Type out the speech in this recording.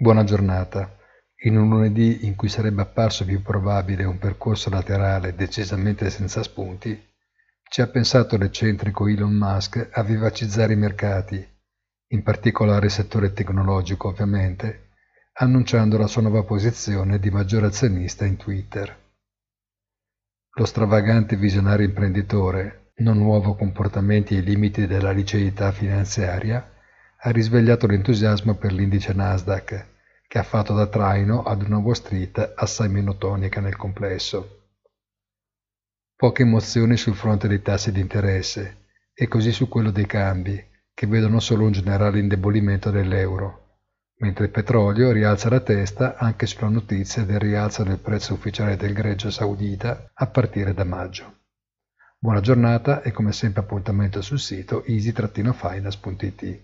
Buona giornata. In un lunedì in cui sarebbe apparso più probabile un percorso laterale decisamente senza spunti, ci ha pensato l'eccentrico Elon Musk a vivacizzare i mercati, in particolare il settore tecnologico ovviamente, annunciando la sua nuova posizione di maggiore azionista in Twitter. Lo stravagante visionario imprenditore, non nuovo comportamenti ai limiti della liceità finanziaria, ha risvegliato l'entusiasmo per l'indice Nasdaq, che ha fatto da traino ad una Wall Street assai meno tonica nel complesso. Poche emozioni sul fronte dei tassi di interesse e così su quello dei cambi, che vedono solo un generale indebolimento dell'euro mentre il petrolio rialza la testa anche sulla notizia del rialzo del prezzo ufficiale del greggio saudita a partire da maggio. Buona giornata e come sempre appuntamento sul sito easy-finance.it.